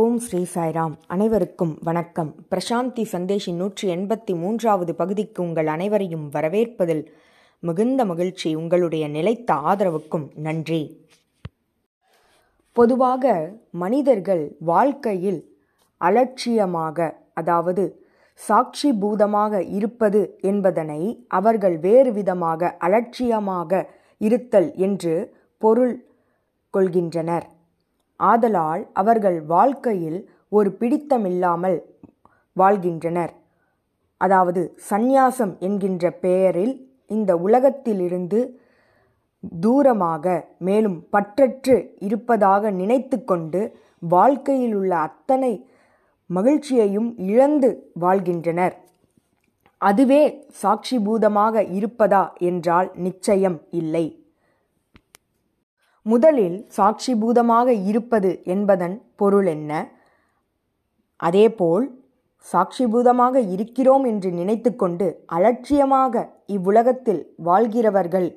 ஓம் ஸ்ரீ சாய்ராம். அனைவருக்கும் வணக்கம். பிரசாந்தி சந்தேஷின் நூற்றி எண்பத்தி மூன்றாவது பகுதிக்கு உங்கள் அனைவரையும் வரவேற்பதில் மிகுந்த மகிழ்ச்சி. உங்களுடைய நிலைத்த ஆதரவுக்கும் நன்றி. பொதுவாக மனிதர்கள் வாழ்க்கையில் அலட்சியமாக அதாவது சாட்சி பூதமாக இருப்பது என்பதனை அவர்கள் வேறு விதமாக அலட்சியமாக இருத்தல் என்று பொருள் கொள்கின்றனர். ஆதலால் அவர்கள் வாழ்க்கையில் ஒரு பிடித்தமில்லாமல் வாழ்கின்றனர். அதாவது சந்நியாசம் என்கின்ற பெயரில் இந்த உலகத்திலிருந்து தூரமாக மேலும் பற்றற்று இருப்பதாக நினைத்து கொண்டு வாழ்க்கையில் உள்ள அத்தனை மகிழ்ச்சியையும் இழந்து வாழ்கின்றனர். அதுவே சாட்சிபூதமாக இருப்பதா என்றால் நிச்சயம் இல்லை. முதலில் சாட்சிபூதமாக இருப்பது என்பதன் பொருள் என்ன? அதேபோல் சாட்சிபூதமாக இருக்கிறோம் என்று நினைத்துக்கொண்டு அலட்சியமாக இவ்வுலகத்தில் வாழ்கிறவர்கள்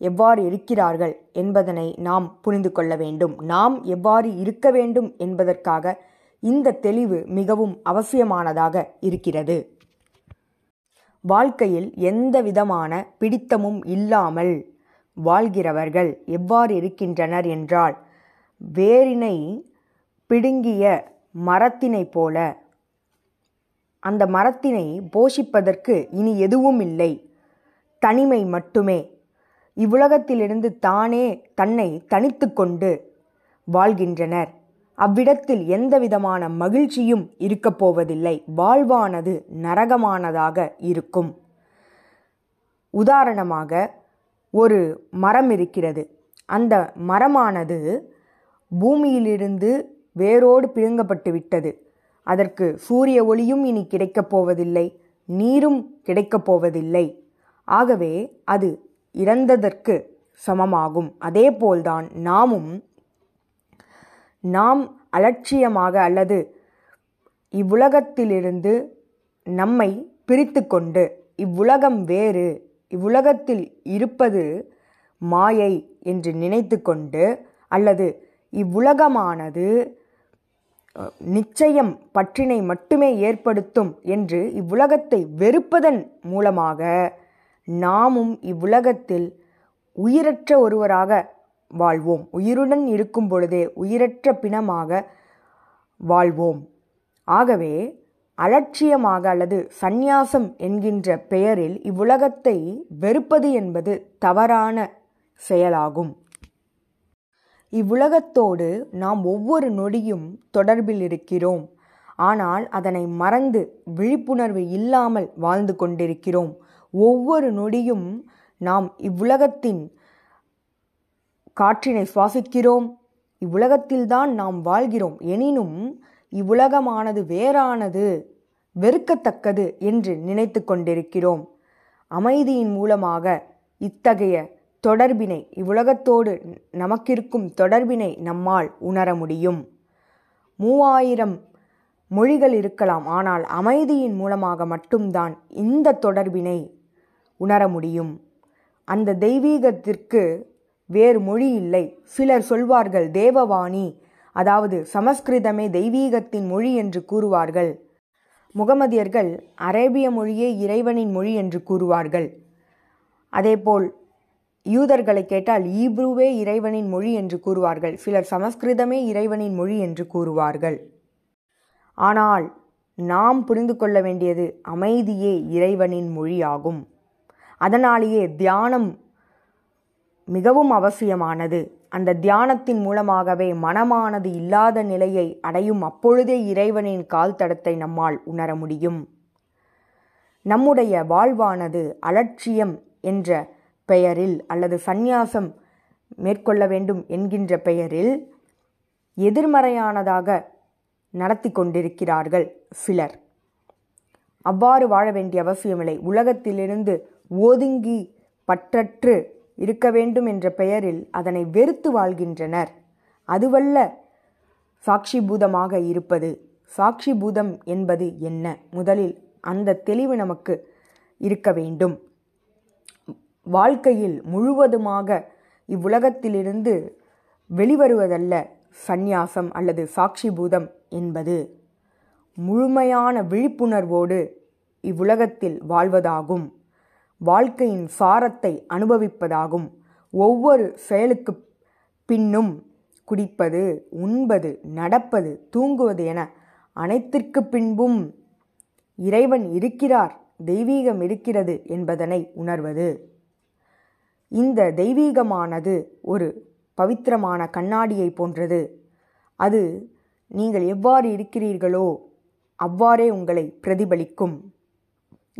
எவ்வாறு இருக்கிறார்கள் என்பதனை நாம் புரிந்து கொள்ள வேண்டும். நாம் எவ்வாறு இருக்க வேண்டும் என்பதற்காக இந்த தெளிவு மிகவும் அவசியமானதாக இருக்கிறது. வாழ்க்கையில் எந்த விதமான பிடித்தமும் இல்லாமல் வாழ்கிறவர்கள் எவ்வாறு இருக்கின்றனர் என்றால் வேரினை பிடுங்கிய மரத்தினைப் போல. அந்த மரத்தினை போஷிப்பதற்கு இனி எதுவும் இல்லை. தனிமை மட்டுமே. இவ்வுலகத்திலிருந்து தானே தன்னை தனித்து கொண்டு வாழ்கின்றனர். அவ்விடத்தில் எந்த விதமான மகிழ்ச்சியும் இருக்கப் போவதில்லை. வாழ்வானது நரகமானதாக இருக்கும். உதாரணமாக ஒரு மரம் இருக்கிறது. அந்த மரமானது பூமியிலிருந்து வேரோடு பிடுங்கப்பட்டு விட்டது. அதற்கு சூரிய ஒளியும் இனி கிடைக்கப் போவதில்லை நீரும் கிடைக்கப் போவதில்லை. ஆகவே அது இறந்ததற்கு சமமாகும். அதேபோல்தான் நாமும் நாம் அலட்சியமாக அல்லது இவ்வுலகத்திலிருந்து நம்மை பிரித்து கொண்டு இவ்வுலகம் வேறு இவ்வுலகத்தில் இருப்பது மாயை என்று நினைத்து கொண்டு அல்லது இவ்வுலகமானது நிச்சயம் பற்றினை மட்டுமே ஏற்படுத்தும் என்று இவ்வுலகத்தை வெறுப்பதன் மூலமாக நாமும் இவ்வுலகத்தில் உயிரற்ற ஒருவராக வாழ்வோம். உயிருடன் இருக்கும் பொழுதே உயிரற்ற பிணமாக வாழ்வோம். ஆகவே அலட்சியமாக அல்லது சந்நியாசம் என்கின்ற பெயரில் இவ்வுலகத்தை வெறுப்பது என்பது தவறான செயலாகும். இவ்வுலகத்தோடு நாம் ஒவ்வொரு நொடியும் தொடர்பில் இருக்கிறோம். ஆனால் அதனை மறந்து விழிப்புணர்வு இல்லாமல் வாழ்ந்து கொண்டிருக்கிறோம். ஒவ்வொரு நொடியும் நாம் இவ்வுலகத்தின் காற்றினை சுவாசிக்கிறோம். இவ்வுலகத்தில்தான் நாம் வாழ்கிறோம். எனினும் இவ்வுலகமானது வேறானது வெறுக்கத்தக்கது என்று நினைத்து கொண்டிருக்கிறோம். அமைதியின் மூலமாக இத்தகைய தொடர்பினை இவ்வுலகத்தோடு நமக்கிருக்கும் தொடர்பினை நம்மால் உணர முடியும். மூவாயிரம் மொழிகள் இருக்கலாம் ஆனால் அமைதியின் மூலமாக மட்டும்தான் இந்த தொடர்பினை உணர முடியும். அந்த தெய்வீகத்திற்கு வேறு மொழி இல்லை. சிலர் சொல்வார்கள் தேவவாணி அதாவது சமஸ்கிருதமே தெய்வீகத்தின் மொழி என்று கூறுவார்கள். முகமதியர்கள் அரேபிய மொழியே இறைவனின் மொழி என்று கூறுவார்கள். அதேபோல் யூதர்களை கேட்டால் ஈப்ரூவே இறைவனின் மொழி என்று கூறுவார்கள். சிலர் சமஸ்கிருதமே இறைவனின் மொழி என்று கூறுவார்கள். ஆனால் நாம் புரிந்து கொள்ள வேண்டியது அமைதியே இறைவனின் மொழியாகும். அதனாலேயே தியானம் மிகவும் அவசியமானது. அந்த தியானத்தின் மூலமாகவே மனமானது இல்லாத நிலையை அடையும் அப்பொழுதே இறைவனின் கால் தடத்தை நம்மால் உணர முடியும். நம்முடைய வாழ்வானது அலட்சியம் என்ற பெயரில் அல்லது சந்நியாசம் மேற்கொள்ள வேண்டும் என்கின்ற பெயரில் எதிர்மறையானதாக நடத்தி கொண்டிருக்கிறார்கள் சிலர். அவ்வாறு வாழ வேண்டிய அவசியமில்லை. உலகத்திலிருந்து ஒதுங்கி பற்றற்று இருக்க வேண்டும் என்ற பெயரில் அதனை வெறுத்து வாழ்கின்றனர். அதுவல்ல சாட்சிபூதமாக இருப்பது. சாட்சிபூதம் என்பது என்ன? முதலில் அந்த தெளிவு நமக்கு இருக்க வேண்டும். வாழ்க்கையில் முழுவதுமாக இவ்வுலகத்திலிருந்து வெளிவருவதல்ல சந்நியாசம் அல்லது சாட்சி பூதம் என்பது. முழுமையான விழிப்புணர்வோடு இவ்வுலகத்தில் வாழ்வதாகும். வாழ்க்கையின் சாரத்தை அனுபவிப்பதாகும். ஒவ்வொரு செயலுக்கு பின்னும் குடிப்பது உண்பது நடப்பது தூங்குவது என அனைத்திற்கு பின்பும் இறைவன் இருக்கிறார் தெய்வீகம் இருக்கிறது என்பதனை உணர்வது. இந்த தெய்வீகமானது ஒரு பவித்திரமான கண்ணாடியை போன்றது. அது நீங்கள் எவ்வாறு இருக்கிறீர்களோ அவ்வாறே உங்களை பிரதிபலிக்கும்.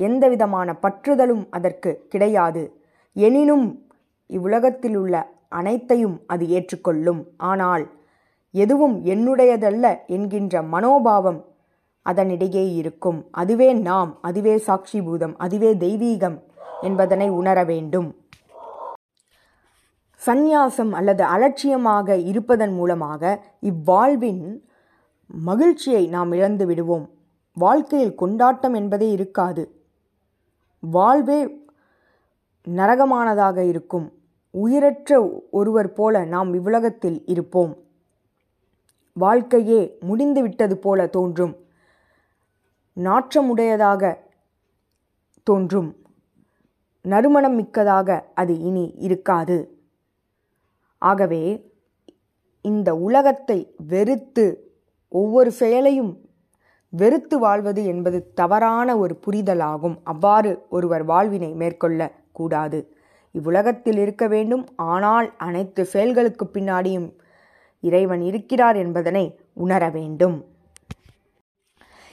எந்தவிதமான பற்றுதலும் அதற்கு கிடையாது. எனினும் இவ்வுலகத்தில் உள்ள அனைத்தையும் அது ஏற்றுக்கொள்ளும். ஆனால் எதுவும் என்னுடையதல்ல என்கின்ற மனோபாவம் அதனிடையே இருக்கும். அதுவே நாம் அதுவே சாட்சிபூதம் அதுவே தெய்வீகம் என்பதனை உணர வேண்டும். சந்நியாசம் அல்லது அலட்சியமாக இருப்பதன் மூலமாக இவ்வாழ்வின் மகிழ்ச்சியை நாம் இழந்து விடுவோம் வாழ்க்கையில் கொண்டாட்டம் என்பதே இருக்காது. வாழ்வே நரகமானதாக இருக்கும். உயிரற்ற ஒருவர் போல நாம் இவ்வுலகத்தில் இருப்போம். வாழ்க்கையே முடிந்துவிட்டது போல தோன்றும். நாற்றமுடையதாக தோன்றும். நறுமணம் மிக்கதாக அது இனி இருக்காது. ஆகவே இந்த உலகத்தை வெறுத்து ஒவ்வொரு செயலையும் வெறுத்து வாழ்வது என்பது தவறான ஒரு புரிதலாகும். அவ்வாறு ஒருவர் வாழ்வினை மேற்கொள்ள கூடாது இவ்வுலகத்தில் இருக்க வேண்டும். ஆனால் அனைத்து செயல்களுக்கு பின்னாடியும் இறைவன் இருக்கிறார் என்பதனை உணர வேண்டும்.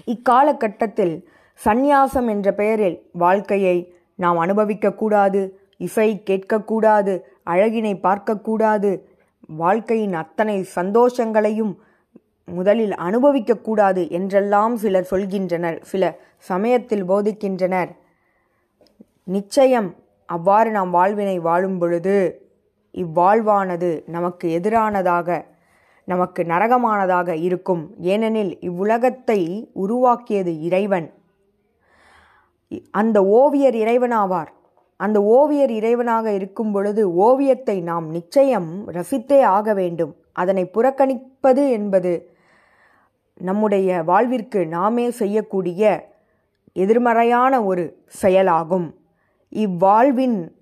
இக்காலகட்டத்தில் சந்நியாசம் என்ற பெயரில் வாழ்க்கையை நாம் அனுபவிக்கக்கூடாது. இசை கேட்கக்கூடாது. அழகினை பார்க்கக்கூடாது. வாழ்க்கையின் அத்தனை சந்தோஷங்களையும் முதலில் அனுபவிக்கக்கூடாது என்றெல்லாம் சிலர் சொல்கின்றனர். சில சமயத்தில் போதிக்கின்றனர். நிச்சயம் அவ்வாறு நாம் வாழ்வினை வாழும் பொழுது இவ்வாழ்வானது நமக்கு எதிரானதாக நமக்கு நரகமானதாக இருக்கும். ஏனெனில் இவ்வுலகத்தை உருவாக்கியது இறைவன். அந்த ஓவியர் இறைவனாவார். அந்த ஓவியர் இறைவனாக இருக்கும் பொழுது ஓவியத்தை நாம் நிச்சயம் ரசித்தே ஆக வேண்டும். அதனை புறக்கணிப்பது என்பது நம்முடைய வாழ்விற்கு நாமே செய்யக்கூடிய எதிர்மறையான ஒரு செயலாகும். இவ்வாழ்வின்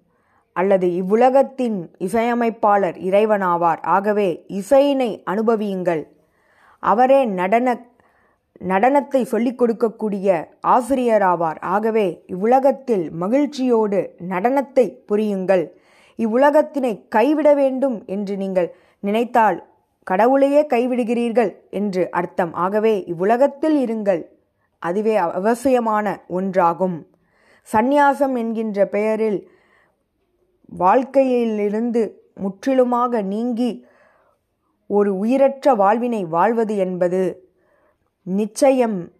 அல்லது இவ்வுலகத்தின் இசையமைப்பாளர் இறைவனாவார். ஆகவே இசையினை அனுபவியுங்கள். அவரே நடன நடனத்தை சொல்லிக் கொடுக்கக்கூடிய ஆசிரியராவார். ஆகவே இவ்வுலகத்தில் மகிழ்ச்சியோடு நடனத்தை புரியுங்கள். இவ்வுலகத்தினை கைவிட வேண்டும் என்று நீங்கள் நினைத்தால் கடவுளையே கைவிடுகிறீர்கள் என்று அர்த்தம். ஆகவே இவ்வுலகத்தில் இருங்கள். அதுவே அவசியமான ஒன்றாகும். சந்நியாசம் என்கின்ற பெயரில் வாழ்க்கையிலிருந்து முற்றிலுமாக நீங்கி ஒரு உயிரற்ற வாழ்வினை வாழ்வது என்பது நிச்சயம்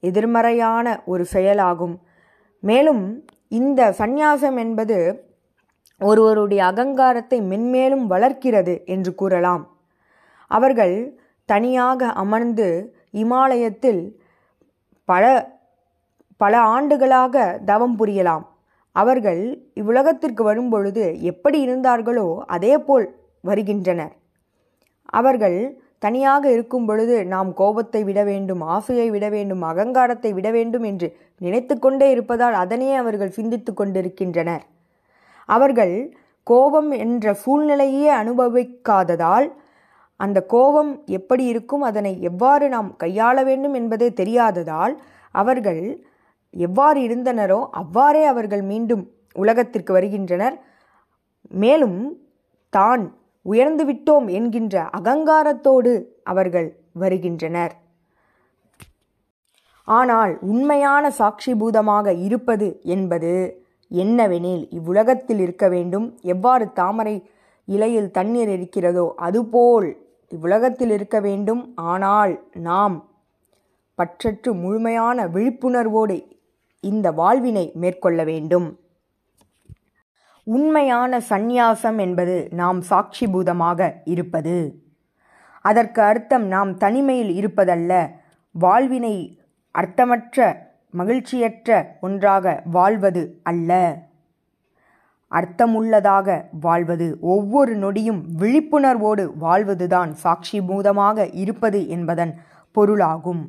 எதிர்மறையான ஒரு செயலாகும். மேலும் இந்த சந்நியாசம் என்பது ஒருவருடைய அகங்காரத்தை மென்மேலும் வளர்க்கிறது என்று கூறலாம். அவர்கள் தனியாக அமர்ந்து இமாலயத்தில் பல பல ஆண்டுகளாக தவம் புரியலாம். அவர்கள் இவ்வுலகத்திற்கு வரும்பொழுது எப்படி இருந்தார்களோ அதேபோல் வருகின்றனர். அவர்கள் தனியாக இருக்கும் பொழுது நாம் கோபத்தை விட வேண்டும் ஆசையை விட வேண்டும் அகங்காரத்தை விட வேண்டும் என்று நினைத்து கொண்டே இருப்பதால் அதனையே அவர்கள் சிந்தித்து கொண்டிருக்கின்றனர். அவர்கள் கோபம் என்ற சூழ்நிலையே அனுபவிக்காததால் அந்த கோபம் எப்படி இருக்கும் அதனை எவ்வாறு நாம் கையாள வேண்டும் என்பதே தெரியாததால் அவர்கள் எவ்வாறு இருந்தனரோ அவ்வாறே அவர்கள் மீண்டும் உலகத்திற்கு வருகின்றனர். மேலும் தான் உயர்ந்து விட்டோம் என்கின்ற அகங்காரத்தோடு அவர்கள் வருகின்றனர். ஆனால் உண்மையான சாட்சிபூதமாக இருப்பது என்பது என்னவெனில் இவ்வுலகத்தில் இருக்க வேண்டும். எவ்வாறு தாமரை இலையில் தண்ணீர் இருக்கிறதோ அதுபோல் இவ்வுலகத்தில் இருக்க வேண்டும். ஆனால் நாம் பற்றற்று முழுமையான விழிப்புணர்வோடு இந்த வாழ்வினை மேற்கொள்ள வேண்டும். உண்மையான சந்நியாசம் என்பது நாம் சாட்சிபூதமாக இருப்பது. அதற்கு அர்த்தம் நாம் தனிமையில் இருப்பதல்ல வாழ்வினை அர்த்தமற்ற மகிழ்ச்சியற்ற ஒன்றாக வாழ்வது அல்ல. அர்த்தமுள்ளதாக வாழ்வது ஒவ்வொரு நொடியும் விழிப்புணர்வோடு வாழ்வதுதான் சாட்சிபூதமாக இருப்பது என்பதன் பொருளாகும்.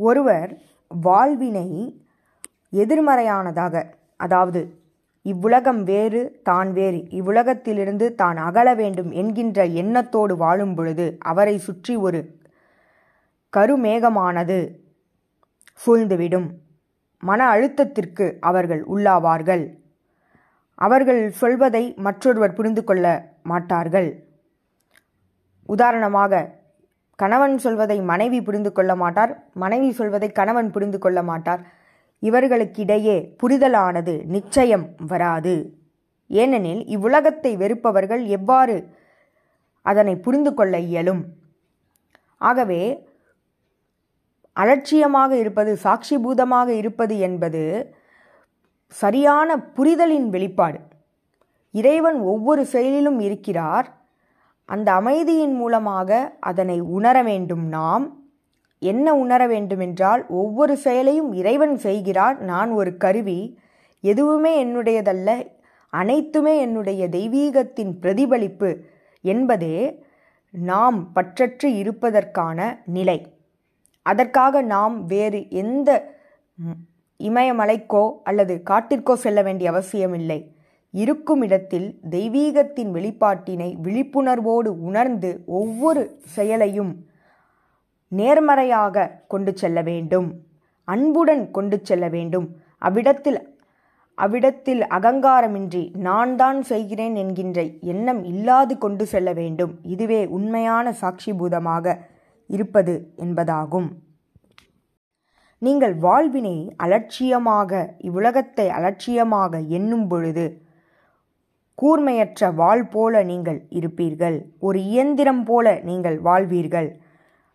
ஒருவர் வாழ்வினை எதிர்மறையானதாக அதாவது இவ்வுலகம் வேறு தான் வேறு இவ்வுலகத்திலிருந்து தான் அகல வேண்டும் என்கின்ற எண்ணத்தோடு வாழும் பொழுது அவரை சுற்றி ஒரு கருமேகமானது சூழ்ந்துவிடும். மன அழுத்தத்திற்கு அவர்கள் உள்ளாவார்கள். அவர்கள் சொல்வதை மற்றொருவர் புரிந்து கொள்ள மாட்டார்கள். உதாரணமாக கணவன் சொல்வதை மனைவி புரிந்து கொள்ள மாட்டார் மனைவி சொல்வதை கணவன் புரிந்து கொள்ள மாட்டார். இவர்களுக்கிடையே புரிதலானது நிச்சயம் வராது. ஏனெனில் இவ்வுலகத்தை வெறுப்பவர்கள் எவ்வாறு அதனை புரிந்து கொள்ள இயலும்? ஆகவே அலட்சியமாக இருப்பது சாட்சிபூதமாக இருப்பது என்பது சரியான புரிதலின் வெளிப்பாடு. இறைவன் ஒவ்வொரு செயலிலும் இருக்கிறார். அந்த அமைதியின் மூலமாக அதனை உணர வேண்டும் நாம். என்ன உணர வேண்டுமென்றால் ஒவ்வொரு செயலையும் இறைவன் செய்கிறார். நான் ஒரு கருவி. எதுவுமே என்னுடையதல்ல. அனைத்துமே என்னுடைய தெய்வீகத்தின் பிரதிபலிப்பு என்பதே நாம் பற்றற்று இருப்பதற்கான நிலை. அதற்காக நாம் வேறு எந்த இமயமலைக்கோ அல்லது காட்டிற்கோ செல்ல வேண்டிய அவசியமில்லை. இருக்கும் இடத்தில் தெய்வீகத்தின் வெளிப்பாட்டினை விழிப்புணர்வோடு உணர்ந்து ஒவ்வொரு செயலையும் நேர்மறையாக கொண்டு செல்ல வேண்டும். அன்புடன் கொண்டு செல்ல வேண்டும். அவ்விடத்தில் அவ்விடத்தில் அகங்காரமின்றி நான் தான் செய்கிறேன் என்கின்ற எண்ணம் இல்லாது கொண்டு செல்ல வேண்டும். இதுவே உண்மையான சாட்சிபூதமாக இருப்பது என்பதாகும். நீங்கள் வாழ்வினை அலட்சியமாக இவ்வுலகத்தை அலட்சியமாக எண்ணும் பொழுது கூர்மையற்ற வாழ் போல நீங்கள் இருப்பீர்கள். ஒரு இயந்திரம் போல நீங்கள் வாழ்வீர்கள்.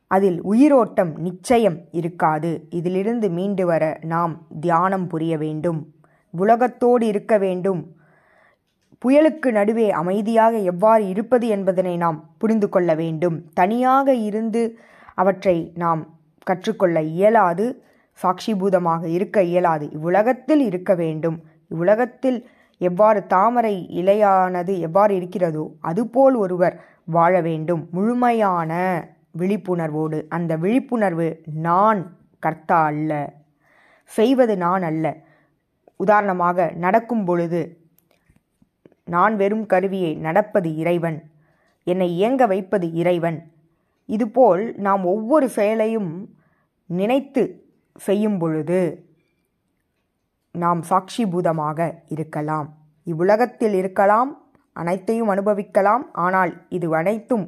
அதில் உயிரோட்டம் நிச்சயம் இருக்காது. இதிலிருந்து மீண்டு வர நாம் தியானம் புரிய வேண்டும். உலகத்தோடு இருக்க வேண்டும். புயலுக்கு நடுவே அமைதியாக எவ்வாறு இருப்பது என்பதனை நாம் புரிந்து கொள்ள வேண்டும். தனியாக இருந்து அவற்றை நாம் கற்றுக்கொள்ள இயலாது. சாட்சிபூதமாக இருக்க இயலாது. இவ்வுலகத்தில் இருக்க வேண்டும். இவ்வுலகத்தில் எவ்வாறு தாமரை இலையானது எவ்வாறு இருக்கிறதோ அதுபோல் ஒருவர் வாழ வேண்டும். முழுமையான விழிப்புணர்வோடு. அந்த விழிப்புணர்வு நான் கர்த்தா அல்ல. செய்வது நான் அல்ல. உதாரணமாக நடக்கும் பொழுது நான் வெறும் கருவியை நடப்பது இறைவன். என்னை இயங்க வைப்பது இறைவன். இதுபோல் நாம் ஒவ்வொரு செயலையும் நினைத்து செய்யும் பொழுது நாம் சாட்சிபூதமாக இருக்கலாம். இவ்வுலகத்தில் இருக்கலாம் அனைத்தையும் அனுபவிக்கலாம் ஆனால் இது அனைத்தும்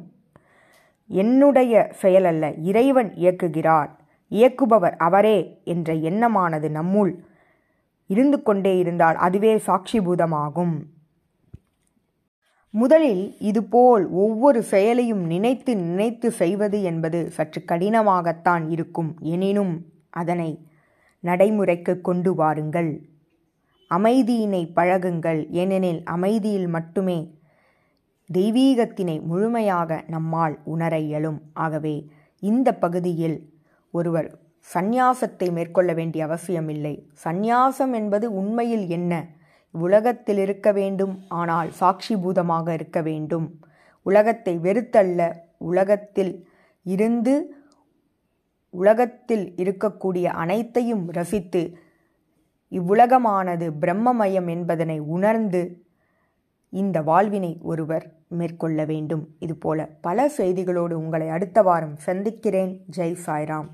என்னுடைய செயல் அல்ல இறைவன் இயக்குகிறார். இயக்குபவர் அவரே என்ற எண்ணமானது நம்முள் இருந்து கொண்டே இருந்தால் அதுவே சாட்சிபூதமாகும். முதலில் இதுபோல் ஒவ்வொரு செயலையும் நினைத்து நினைத்து செய்வது என்பது சற்று கடினமாகத்தான் இருக்கும். எனினும் அதனை நடைமுறைக்கு கொண்டு வாருங்கள். அமைதியினை பழகுங்கள். ஏனெனில் அமைதியில் மட்டுமே தெய்வீகத்தினை முழுமையாக நம்மால் உணர இயலும். ஆகவே இந்த பகுதியில் ஒருவர் சந்நியாசத்தை மேற்கொள்ள வேண்டிய அவசியமில்லை. சந்நியாசம் என்பது உண்மையில் என்ன? உலகத்தில் இருக்க வேண்டும். ஆனால் சாட்சிபூதமாக இருக்க வேண்டும். உலகத்தை வெறுத்தல்ல. உலகத்தில் இருந்து உலகத்தில் இருக்கக்கூடிய அனைத்தையும் ரசித்து இவ்வுலகமானது பிரம்மமயம் என்பதனை உணர்ந்து இந்த வாழ்வினை ஒருவர் மேற்கொள்ள வேண்டும். இதுபோல பல செய்திகளோடு உங்களை அடுத்த வாரம் சந்திக்கிறேன். ஜெய் சாய்ராம்.